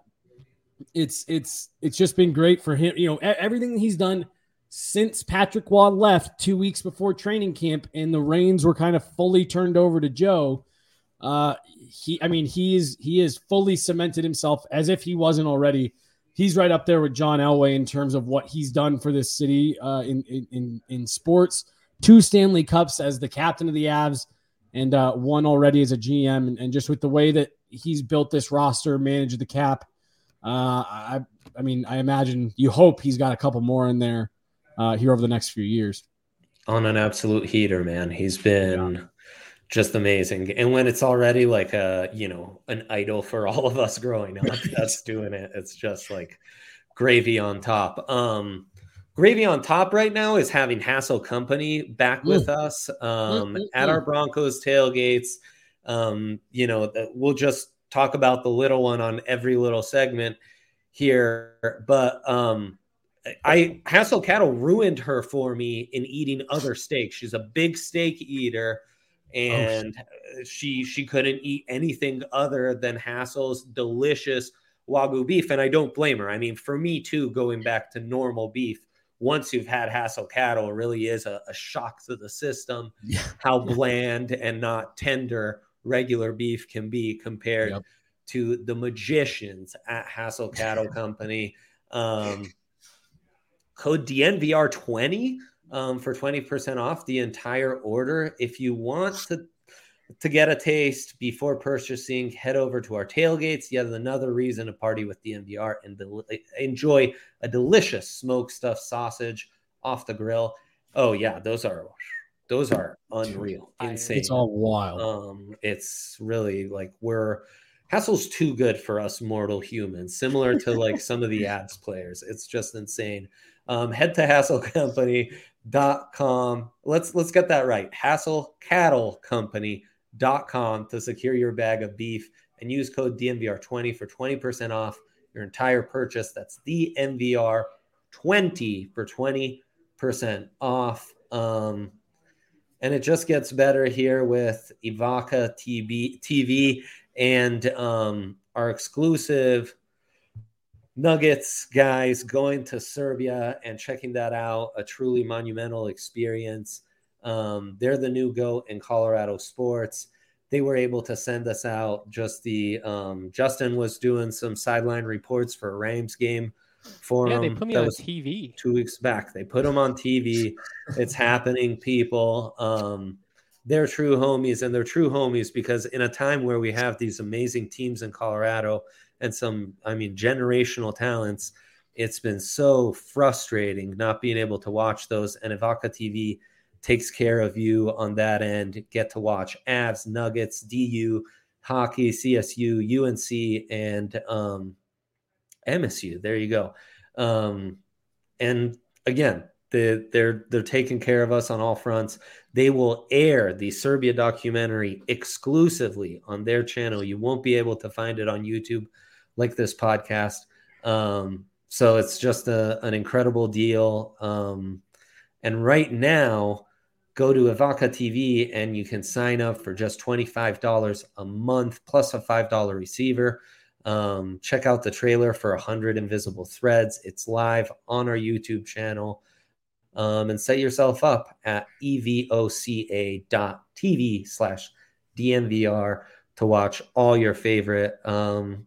it's it's it's just been great for him. You know, everything he's done since Patrick Roy left two weeks before training camp and the reins were kind of fully turned over to Joe. Uh, he, I mean, he's he is fully cemented himself as if he wasn't already. He's right up there with John Elway in terms of what he's done for this city uh, in, in in sports. Two Stanley Cups as the captain of the Avs, and uh, one already as a GM, and, and just with the way that he's built this roster, managed the cap. Uh, I, I mean, I imagine you hope he's got a couple more in there uh, here over the next few years. On an absolute heater, man. He's been yeah. just amazing. And when it's already like a, you know, an idol for all of us growing up, (laughs) that's doing it. It's just like gravy on top. Um, Gravy on top right now is having Hassel Company back with mm. us um, mm, at our Broncos tailgates. Um, you know, we'll just talk about the little one on every little segment here, but um, I Hassel Cattle ruined her for me in eating other steaks. She's a big steak eater, oh, and oh, she she couldn't eat anything other than Hassel's delicious wagyu beef, and I don't blame her. I mean, for me too, going back to normal beef once you've had Hassel cattle, really is a, a shock to the system. Yeah. How (laughs) bland and not tender regular beef can be compared yep. to the magicians at Hassel Cattle (laughs) Company. Um, code DNVR20 um, for 20% off the entire order. If you want to to get a taste before purchasing, head over to our tailgates. Yet another reason to party with DNVR and del- enjoy a delicious smoked stuffed sausage off the grill. Oh yeah, those are those are unreal, insane. It's all wild. Um, it's really like we're Hassel's too good for us mortal humans, similar to like (laughs) some of the Avs players. It's just insane. Um, head to hasslecompany.com. Let's let's get that right. Hassel Cattle Company com to secure your bag of beef and use code DNVR20 for 20% off your entire purchase. That's the DNVR20 for 20% off. Um, and it just gets better here with Evoca TV, TV and um, our exclusive Nuggets guys going to Serbia and checking that out. A truly monumental experience. Um, they're the new goat in Colorado sports. They were able to send us out just the um, Justin was doing some sideline reports for a Rams game for yeah, they put me on TV two weeks back. They put them on TV. it's happening, people. Um, they're true homies, and they're true homies because in a time where we have these amazing teams in Colorado and some, I mean, generational talents, it's been so frustrating not being able to watch those. And Evoca TV takes care of you on that end. Get to watch Avs, Nuggets, DU, hockey, CSU, UNC, and um, MSU. There you go. Um, and again, the, they're they're taking care of us on all fronts. They will air the Serbia documentary exclusively on their channel. You won't be able to find it on YouTube like this podcast. Um, so it's just a, an incredible deal. Um, and right now, go to Evoca TV and you can sign up for just $25 a month plus a $5 receiver. Um, check out the trailer for 100 Invisible Threads. It's live on our YouTube channel. Um, and set yourself up at evoca.tv slash DNVR to watch all your favorite um,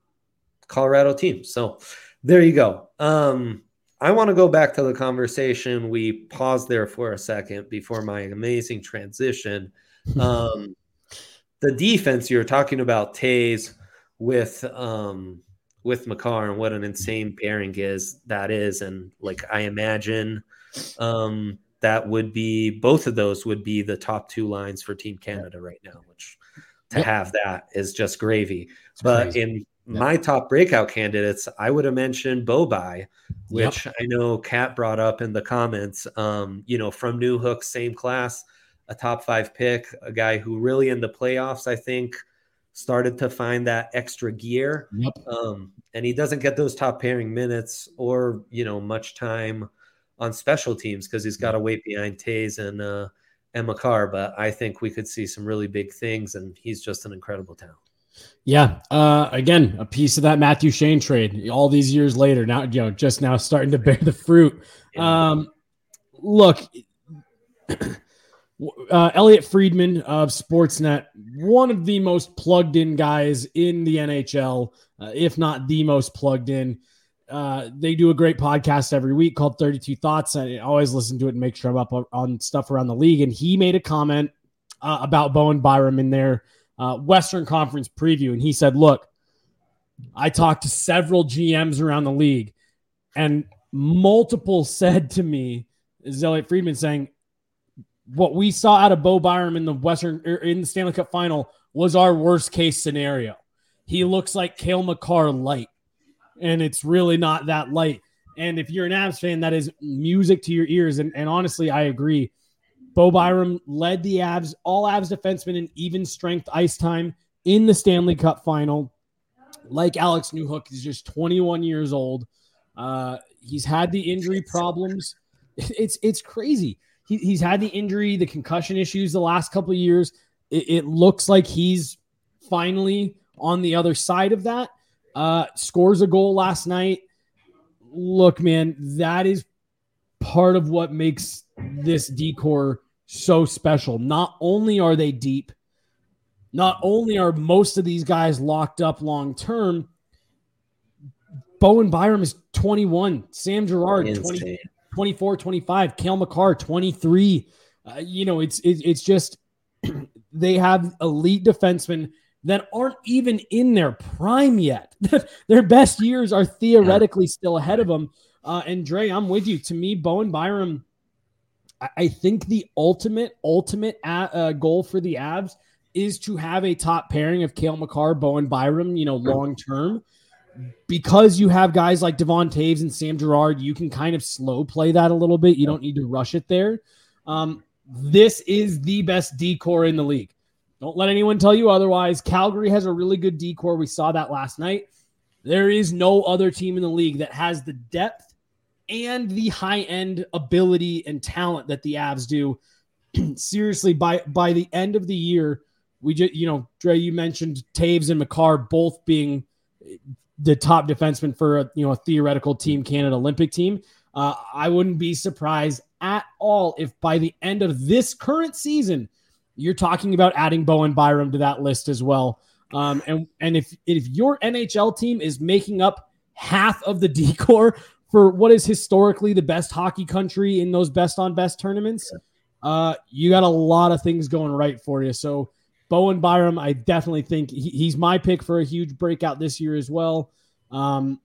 Colorado teams. So there you go. Um, I want to go back to the conversation. We paused there for a second before my amazing transition. (laughs) Um, the defense you're talking about, Toews with um, with Makar and what an insane pairing is that is, and like I imagine um, that would be both of those would be the top two lines for Team Canada right now, which to yep. have that is just gravy. It's but crazy. in my top breakout candidates, I would have mentioned Bobai, which yep. I know Kat brought up in the comments. Um, you know, from Newhook, same class, a top five pick, a guy who really in the playoffs, I think, started to find that extra gear. Yep. Um, and he doesn't get those top pairing minutes or you know much time on special teams because he's got to wait behind Toews and uh, and Makar. But I think we could see some really big things, and he's just an incredible talent. Yeah. Uh, again, a piece of that Matt Duchene trade all these years later. Now, you know, just now starting to bear the fruit. Um, look, (clears throat) uh, Elliotte Friedman of Sportsnet, one of the most plugged in guys in the NHL, uh, if not the most plugged in. Uh, they do a great podcast every week called 32 Thoughts. I always listen to it and make sure I'm up on stuff around the league. And he made a comment uh, about Bowen Byram in there uh, Western Conference preview, and he said, "Look, I talked to several GMs around the league, and multiple (laughs) said to me, Elliotte Friedman saying, what we saw out of Bo Byram in the Western er, in the Stanley Cup final was our worst case scenario. He looks like Cale Makar light, and it's really not that light. And if you're an Avs fan, that is music to your ears. And, and honestly, I agree. Bo Byram led the Avs, all Avs defensemen in even strength ice time in the Stanley Cup final. Like Alex Newhook, he's just 21 years old. Uh, he's had the injury problems. (laughs) It's it's crazy. He, he's had the injury, the concussion issues the last couple of years. It, it looks like he's finally on the other side of that. Uh, scores a goal last night. Look, man, that is part of what makes this D-corps so special. Not only are they deep, not only are most of these guys locked up long term, Bowen Byram is 21, Sam Girard 20, 24, 25, Cale Makar 23. Uh, you know, it's it, it's just (clears throat) they have elite defensemen that aren't even in their prime yet. (laughs) their best years are theoretically still ahead of them. Uh, and Dre, I'm with you. To me, Bowen Byram, I, think the ultimate, ultimate uh, goal for the Avs is to have a top pairing of Cale Makar, Bowen Byram, you know, long term. Because you have guys like Devon Toews and Sam Girard, you can kind of slow play that a little bit. You don't need to rush it there. Um, this is the best D-corps in the league. Don't let anyone tell you otherwise. Calgary has a really good D-corps. We saw that last night. There is no other team in the league that has the depth and the high end ability and talent that the Avs do. (clears throat) Seriously, by by the end of the year, we just you know, Dre, you mentioned Toews and Makar both being the top defenseman for a you know a theoretical Team Canada Olympic team. Uh, I wouldn't be surprised at all if by the end of this current season you're talking about adding Bowen Byram to that list as well. Um, and and if if your NHL team is making up half of the (laughs) D-corps for what is historically the best hockey country in those best on best tournaments, uh, you got a lot of things going right for you. So Bowen Byram, I definitely think he, he's my pick for a huge breakout this year as well. Um,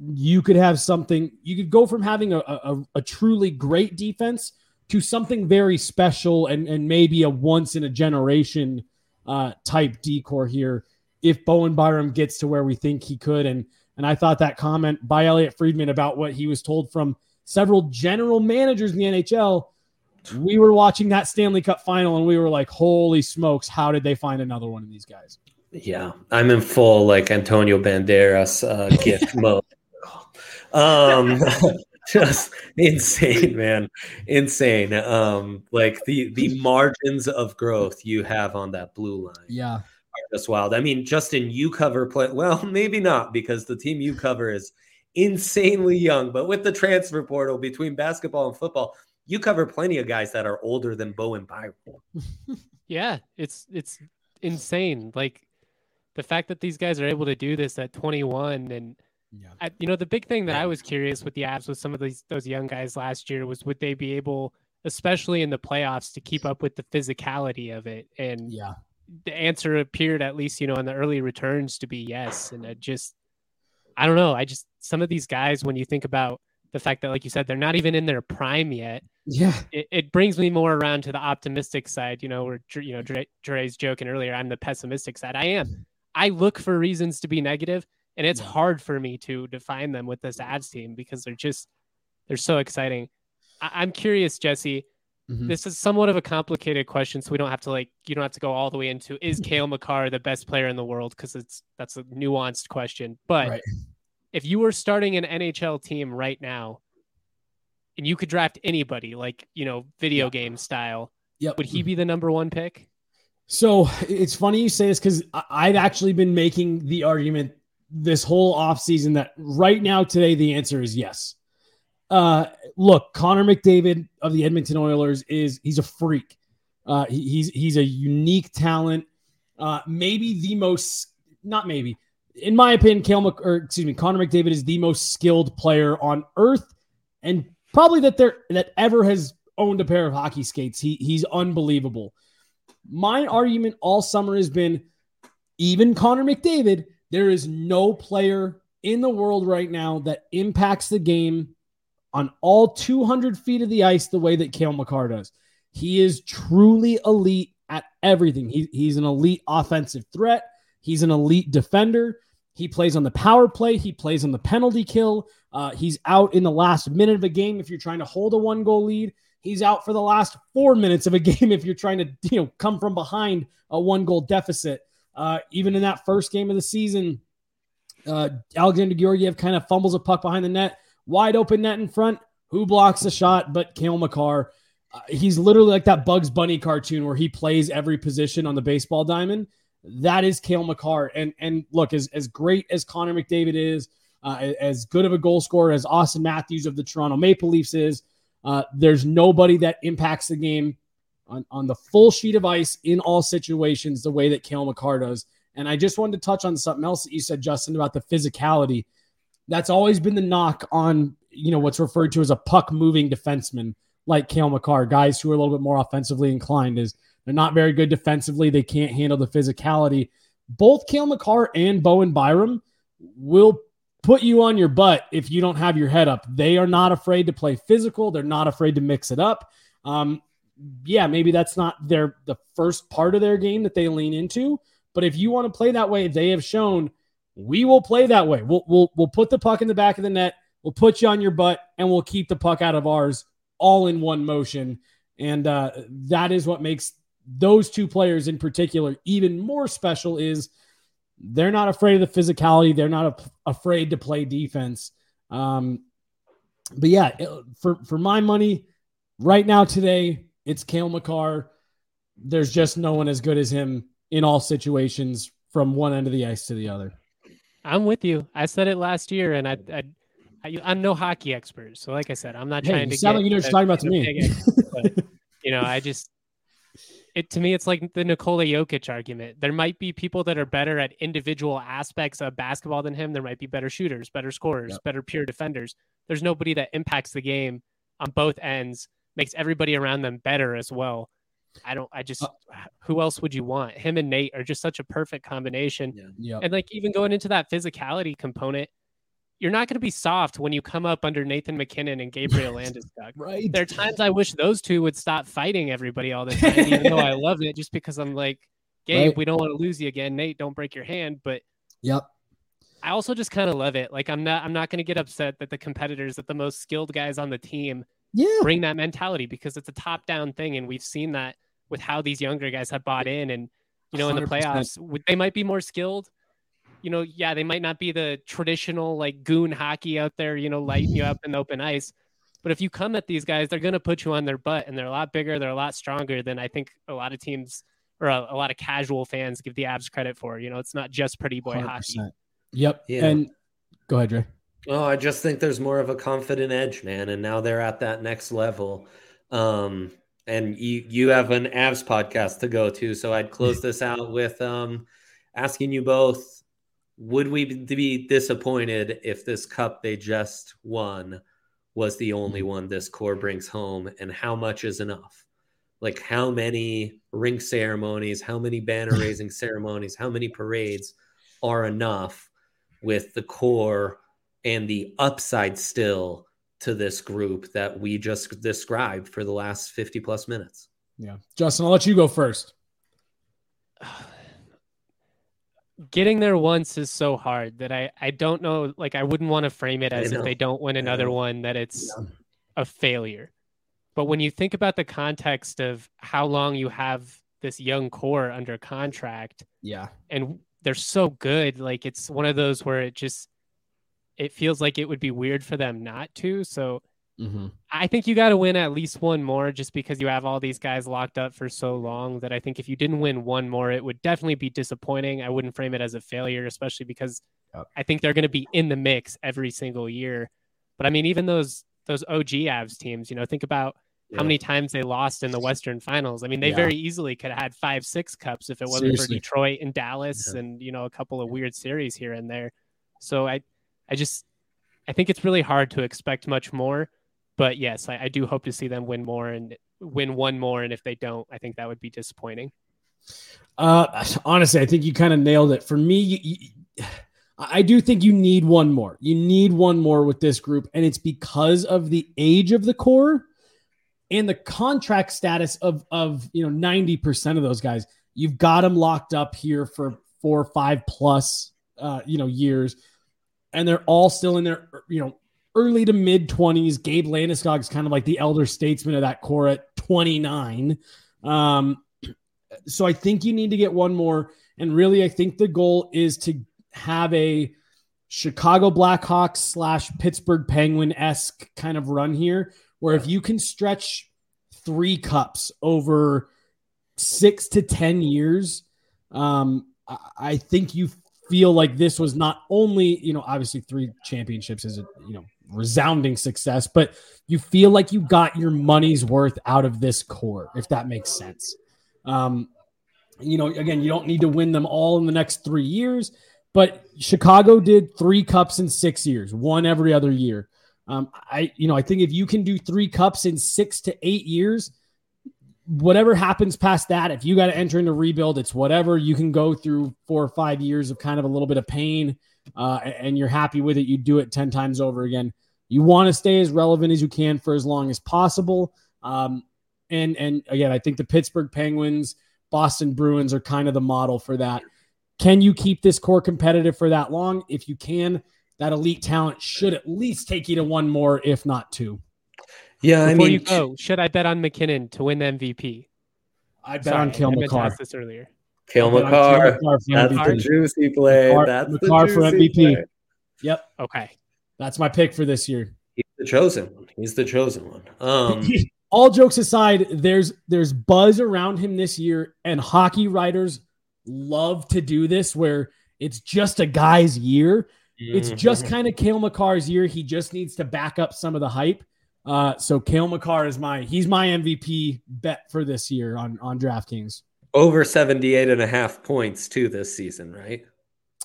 you could have something. You could go from having a, a, a truly great defense to something very special and, and maybe a once in a generation uh, type D-corps here if Bowen Byram gets to where we think he could. And and I thought that comment by Elliotte Friedman about what he was told from several general managers in the NHL. We were watching that Stanley Cup final and we were like, holy smokes, how did they find another one of these guys? Yeah, I'm in full like Antonio Banderas uh, (laughs) gift mode. Um, (laughs) just insane, man, insane. Um, like the the margins of growth you have on that blue line, yeah, are just wild. I mean, Justin, you cover play (laughs) well, maybe not because the team you cover is insanely young, but with the transfer portal between basketball and football, you cover plenty of guys that are older than Bo and Byram. (laughs) yeah, it's it's insane. Like the fact that these guys are able to do this at 21 and yeah. I, you know, the big thing that I was curious with the Avs with some of these those young guys last year was would they be able, especially in the playoffs, to keep up with the physicality of it? And yeah, the answer appeared at least you know in the early returns to be yes. And I just, I don't know. I just some of these guys when you think about the fact that, like you said, they're not even in their prime yet. Yeah, it, it brings me more around to the optimistic side. You know, where you know Dre, Dre's joking earlier. I'm the pessimistic side. I am. I look for reasons to be negative and it's hard for me to define them with this Avs team because they're just they're so exciting. I- am curious, Jesse. Mm-hmm. This is somewhat of a complicated question, so we don't have to like you don't have to go all the way into is (laughs) Cale Makar the best player in the world because it's that's a nuanced question. But right. if you were starting an NHL team right now, and you could draft anybody, like you know, video game style, yep. would he be the number one pick? So it's funny you say this because I've actually been making the argument this whole offseason that right now today the answer is yes. Uh, look, Connor McDavid of the Edmonton Oilers is he's a freak. Uh, he, he's he's a unique talent. Uh, maybe the most not maybe in my opinion, Cale Mc, or excuse me, Connor McDavid is the most skilled player on earth, and probably that there that ever has owned a pair of hockey skates. He he's unbelievable. My argument all summer has been even Connor McDavid there is no player in the world right now that impacts the game on all 200 feet of the ice the way that Cale Makar does. He is truly elite at everything. He, he's an elite offensive threat. He's an elite defender. He plays on the power play. He plays on the penalty kill. Uh, he's out in the last minute of a game if you're trying to hold a one goal lead. He's out for the last four minutes of a (laughs) game if you're trying to you know come from behind a one goal deficit. Uh, even in that first game of the season, uh, Alexander Georgiev kind of fumbles a puck behind the net, wide open net in front. Who blocks the shot? But Cale Makar. Uh, he's literally like that Bugs Bunny cartoon where he plays every position on the baseball diamond. That is Cale Makar. And and look, as, as great as Connor McDavid is, uh, as good of a goal scorer as Austin Matthews of the Toronto Maple Leafs is, uh, there's nobody that impacts the game on, on the full sheet of ice in all situations the way that Cale Makar does. And I just wanted to touch on something else that you said, Justin, about the physicality. That's always been the knock on, you know, what's referred to as a puck moving defenseman like Cale Makar, guys who are a little bit more offensively inclined is they're not very good defensively. They can't handle the physicality. Both Cale Makar and Bowen Byram will put you on your butt if you don't have your head up. They are not afraid to play physical. They're not afraid to mix it up. Um, yeah, maybe that's not their the first part of their game that they lean into. But if you want to play that way, they have shown we will play that way. We'll we'll we'll put the puck in the back of the net. We'll put you on your butt, and we'll keep the puck out of ours, all in one motion. And uh, that is what makes those two players in particular even more special. Is they're not afraid of the physicality. They're not afraid to play defense. Um, but yeah, for for my money, right now today, it's Cale Makar. There's just no one as good as him in all situations from one end of the ice to the other. I'm with you. I said it last year, and I, I, I am no hockey expert. So, like I said, I'm not hey, trying to. Sound like you know what you're talking about to me. Expert, but, (laughs) you know, I just it to me, it's like the Nikola Jokic argument. There might be people that are better at individual aspects of basketball than him. There might be better shooters, better scorers, yep. better pure defenders. There's nobody that impacts the game on both ends, makes everybody around them better as well. I don't. I just. Uh, who else would you want? Him and Nate are just such a perfect combination. Yeah. Yep. And like even going into that physicality component, you're not going to be soft when you come up under Nathan MacKinnon and Gabriel Landeskog. right. There are times I wish those two would stop fighting everybody all the (laughs) time, even though I love it, just because I'm like, Gabe, right. we don't want to lose you again. Nate, don't break your hand. But yep. I also just kind of love it. Like I'm not I'm not going to get upset that the competitors, that the most skilled guys on the team, yeah, bring that mentality because it's a top down thing, and we've seen that with how these younger guys have bought in, and you know 100%. in the playoffs they might be more skilled, you know, yeah, they might not be the traditional like goon hockey out there, you know, lighting you up in the open ice. But if you come at these guys, they're going to put you on their butt and they're a lot bigger. They're a lot stronger than I think a lot of teams or a, a lot of casual fans give the Avs credit for. You know, it's not just pretty boy 100%. hockey. Yep. Yeah. And go ahead, Dre. Oh, I just think there's more of a confident edge, man. And now they're at that next level. Um, and you you have an Avs podcast to go to. So I'd close this out with um, asking you both would we be disappointed if this cup they just won was the only mm-hmm. one this core brings home and how much is enough like how many ring ceremonies how many banner (laughs) raising ceremonies how many parades are enough with the core and the upside still to this group that we just described for the last 50 plus minutes yeah justin i'll let you go first (sighs) getting there once is so hard that I I don't know like I wouldn't want to frame it as if they don't win another one that it's yeah. a failure. But when you think about the context of how long you have this young core under contract, yeah. And they're so good like it's one of those where it just it feels like it would be weird for them not to. So Mm-hmm. I think you got to win at least one more just because you have all these guys locked up for so long that I think if you didn't win one more, it would definitely be disappointing. I wouldn't frame it as a failure, especially because yep. I think they're going to be in the mix every single year. But I mean, even those those OG Avs teams, you know, think about yeah. how many times they lost in the Western Finals. I mean, they yeah. very easily could have had five, six cups if it wasn't Seriously. for Detroit and Dallas yeah. and you know a couple of weird series here and there. So I, I just, I think it's really hard to expect much more but yes, I, I do hope to see them win more and win one more. And if they don't, I think that would be disappointing. Uh, honestly, I think you kind of nailed it. For me, you, you, I do think you need one more. You need one more with this group, and it's because of the age of the core and the contract status of of you know ninety percent of those guys. You've got them locked up here for four, or five plus, uh, you know, years, and they're all still in their you know early to mid 20s. Gabe Landeskog is kind of like the elder statesman of that core at 29. Um, so I think you need to get one more. And really, I think the goal is to have a Chicago Blackhawks slash Pittsburgh Penguin esque kind of run here, where if you can stretch three cups over six to 10 years, um, I think you feel like this was not only, you know, obviously three championships is a, you know, resounding success, but you feel like you got your money's worth out of this core, if that makes sense. Um, you know, again, you don't need to win them all in the next three years, but Chicago did three cups in six years, one every other year. Um, I, you know, I think if you can do three cups in six to eight years, whatever happens past that, if you got to enter into rebuild, it's whatever you can go through four or five years of kind of a little bit of pain, uh, and you're happy with it. You do it ten times over again. You want to stay as relevant as you can for as long as possible. Um, and and again, I think the Pittsburgh Penguins, Boston Bruins are kind of the model for that. Can you keep this core competitive for that long? If you can, that elite talent should at least take you to one more, if not two. Yeah, Before I mean, you go, should I bet on MacKinnon to win the MVP? I bet Sorry, on Cale I meant to Makar. ask this earlier. Cale I bet on Makar. Makar That's MVP. the juicy play. Makar- That's the Makar for MVP. play. Yep, Okay. that's my pick for this year. He's the chosen one. He's the chosen one. Um, (laughs) All jokes aside, there's there's buzz around him this year, and hockey writers love to do this where it's just a guy's year. It's just mhm. kind of Cale Makar's year. He just needs to back up some of the hype. Uh, so Cale Makar is my he's my MVP bet for this year on on DraftKings. over 78 and a half points too this season, right?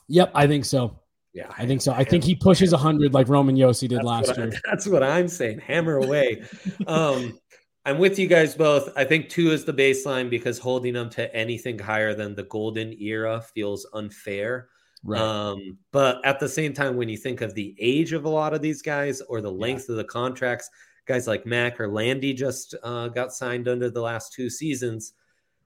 Yep, I think so. Yeah, I think so. I think he pushes 100 like Roman Josi did That's last I- year. (laughs) that's what I'm saying. Hammer away. um, I'm with you guys both. I think two is the baseline because holding them to anything higher than the golden era feels unfair. Right. Um, but at the same time, when you think of the age of a lot of these guys or the length of the contracts, guys like Mac or Landy just uh, got signed under the last two seasons.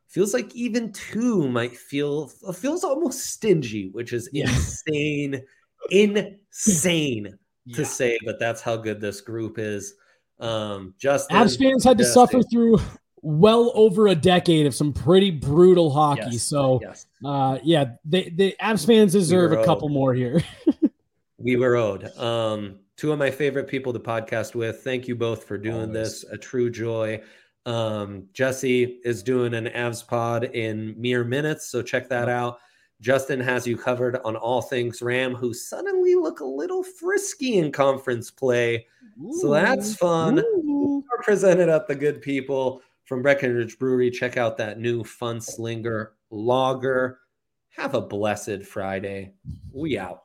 Feels like even two might feel feels almost stingy, which is Yeah. insane, insane to Yeah. say, but that's how good this group is. Um, Justin, Avs fans had to suffer through well over a decade of some pretty brutal hockey. Yes, So, yes, uh, yeah, they, the Avs fans deserve were a couple owed. more here. (laughs) we were owed. Um, two of my favorite people to podcast with. Thank you both for doing Always. this. A true joy. Um, Jesse is doing an Avs pod in mere minutes, so check that out. Justin has you covered on all things Ram, who suddenly look a little frisky in conference play. So that's fun. Ooh. Are presented at the good people from Breckenridge Brewery. Check out that new Fun Slinger Lager. Have a blessed Friday. We out.